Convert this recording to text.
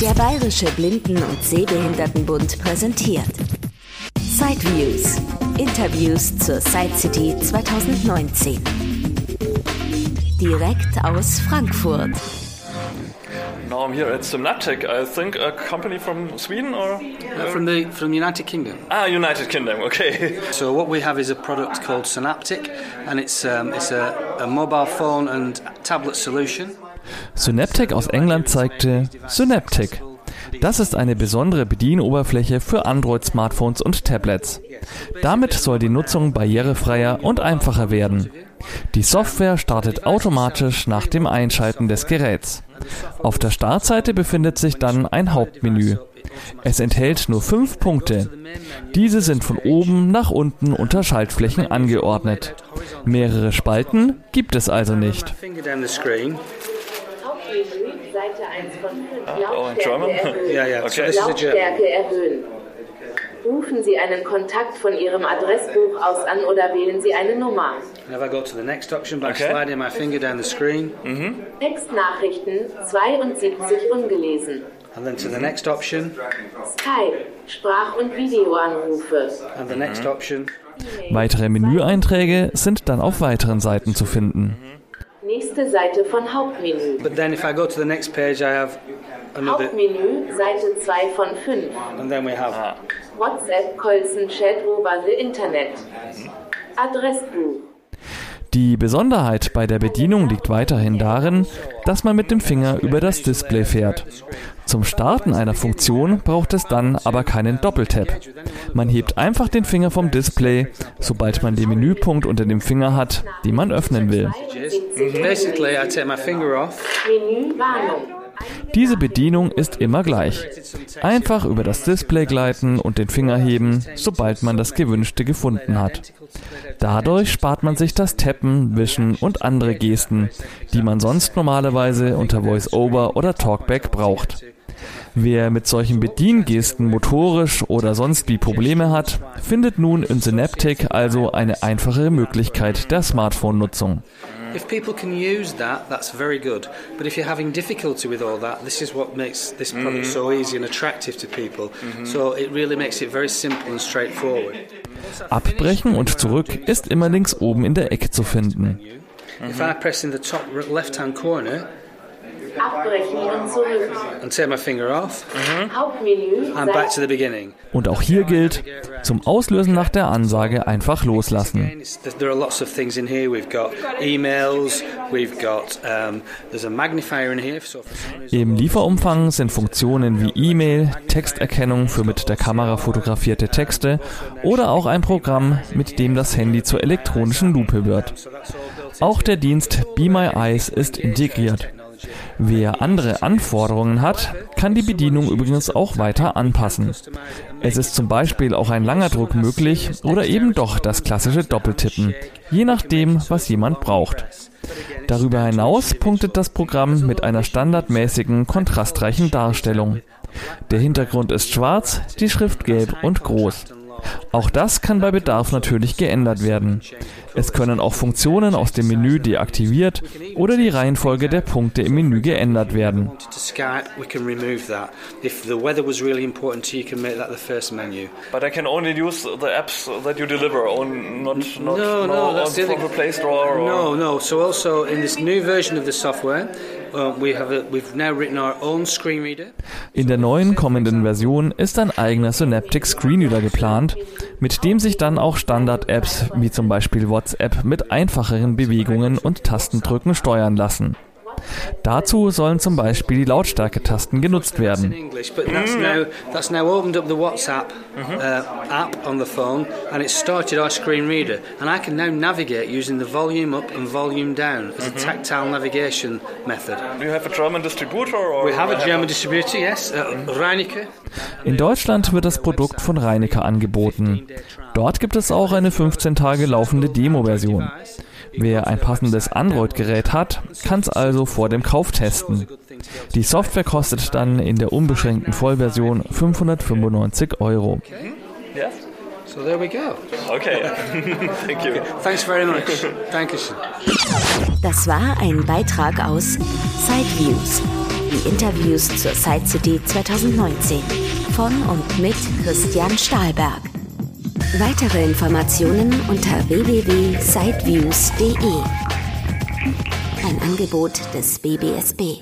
Der Bayerische Blinden- und Sehbehindertenbund präsentiert Sideviews. Interviews zur Side City 2019. Direkt aus Frankfurt. Now I'm here at Synaptic, I think a company from Sweden or? Uh, from the from United Kingdom. Ah, United Kingdom, okay. So what we have is a product called Synaptic, and it's um, it's a, a mobile phone and tablet solution. Synaptic aus England zeigte Synaptic. Das ist eine besondere Bedienoberfläche für Android-Smartphones und Tablets. Damit soll die Nutzung barrierefreier und einfacher werden. Die Software startet automatisch nach dem Einschalten des Geräts. Auf der Startseite befindet sich dann ein Hauptmenü. Es enthält nur fünf Punkte. Diese sind von oben nach unten unter Schaltflächen angeordnet. Mehrere Spalten gibt es also nicht. Seite 1 von 5. Oh, in German? Yeah, yeah. So Okay. Lautstärke erhöhen. Rufen Sie einen Kontakt von Ihrem Adressbuch aus an oder wählen Sie eine Nummer. And if I go to the next option by Okay. sliding my finger down the screen, Textnachrichten 72 ungelesen. and then to the next option, Skype, Sprach- und Videoanrufe. and the next option. Weitere Menüeinträge sind dann auf weiteren Seiten zu finden. Nächste Seite von Hauptmenü. But then if I go to the next page, I have another, Hauptmenü, Seite 2 von 5. and then we have WhatsApp, Colson, Chat over the Internet. Adressbuch. Die Besonderheit bei der Bedienung liegt weiterhin darin, dass man mit dem Finger über das Display fährt. Zum Starten einer Funktion braucht es dann aber keinen Doppeltap. Man hebt einfach den Finger vom Display, sobald man den Menüpunkt unter dem Finger hat, den man öffnen will. 72 basically I ungelesen. take my finger off, Menü Warnung. Diese Bedienung ist immer gleich. Einfach über das Display gleiten und den Finger heben, sobald man das Gewünschte gefunden hat. Dadurch spart man sich das Tappen, Wischen und andere Gesten, die man sonst normalerweise unter VoiceOver oder Talkback braucht. Wer mit solchen Bediengesten motorisch oder sonst wie Probleme hat, findet nun in Synaptic also eine einfache Möglichkeit der Smartphone-Nutzung. If people can use that, that's very good. But if you're having difficulty with all that, this is what makes this product mm-hmm. so easy and attractive to people. Mm-hmm. So it really makes it very simple and straightforward. Abbrechen und zurück ist immer links oben in der Ecke zu finden. If I press in the top left-hand corner Abbrechen und zurück. And take my finger off, Hauptmenü. I'm back to the beginning. Und auch hier gilt, zum Auslösen nach der Ansage einfach loslassen. There are lots of things in here. We've got emails. We've got um, there's a magnifier in here. Im Lieferumfang sind Funktionen wie E-Mail, Texterkennung für mit der Kamera fotografierte Texte oder auch ein Programm, mit dem das Handy zur elektronischen Lupe wird. Auch der Dienst Be My Eyes ist integriert. Wer andere Anforderungen hat, kann die Bedienung übrigens auch weiter anpassen. Es ist zum Beispiel auch ein langer Druck möglich oder eben doch das klassische Doppeltippen, je nachdem, was jemand braucht. Darüber hinaus punktet das Programm mit einer standardmäßigen, kontrastreichen Darstellung. Der Hintergrund ist schwarz, die Schrift gelb und groß. Auch das kann bei Bedarf natürlich geändert werden. Es können auch Funktionen aus dem Menü deaktiviert oder die Reihenfolge der Punkte im Menü geändert werden. But I can only use the apps that you deliver, on not not No, no, No, no. So also in this new version of the software, reader. In der neuen kommenden Version ist ein eigener Synaptic Screenreader geplant, mit dem sich dann auch Standard-Apps wie zum Beispiel WhatsApp mit einfacheren Bewegungen und Tastendrücken steuern lassen. Dazu sollen zum Beispiel die Lautstärketasten genutzt werden. English, but that's now that's now opened up the WhatsApp app on the phone, and it's started our screen reader, and I can now navigate using the volume up and volume down as a tactile navigation method. Do you have a German distributor or We have a German distributor, yes, Reinecke. In Deutschland wird das Produkt von Reinecker angeboten. Dort gibt es auch eine 15 Tage laufende Demo-Version. Wer ein passendes Android-Gerät hat, kann es also vor dem Kauf testen. Die Software kostet dann in der unbeschränkten Vollversion 595 Euro. So there we go. Okay. Thank you. Thanks very much. Thank you. Das war ein Beitrag aus Sideviews. Die Interviews zur Side City 2019 von und mit Christian Stahlberg. Weitere Informationen unter www.sideviews.de. Ein Angebot des BBSB.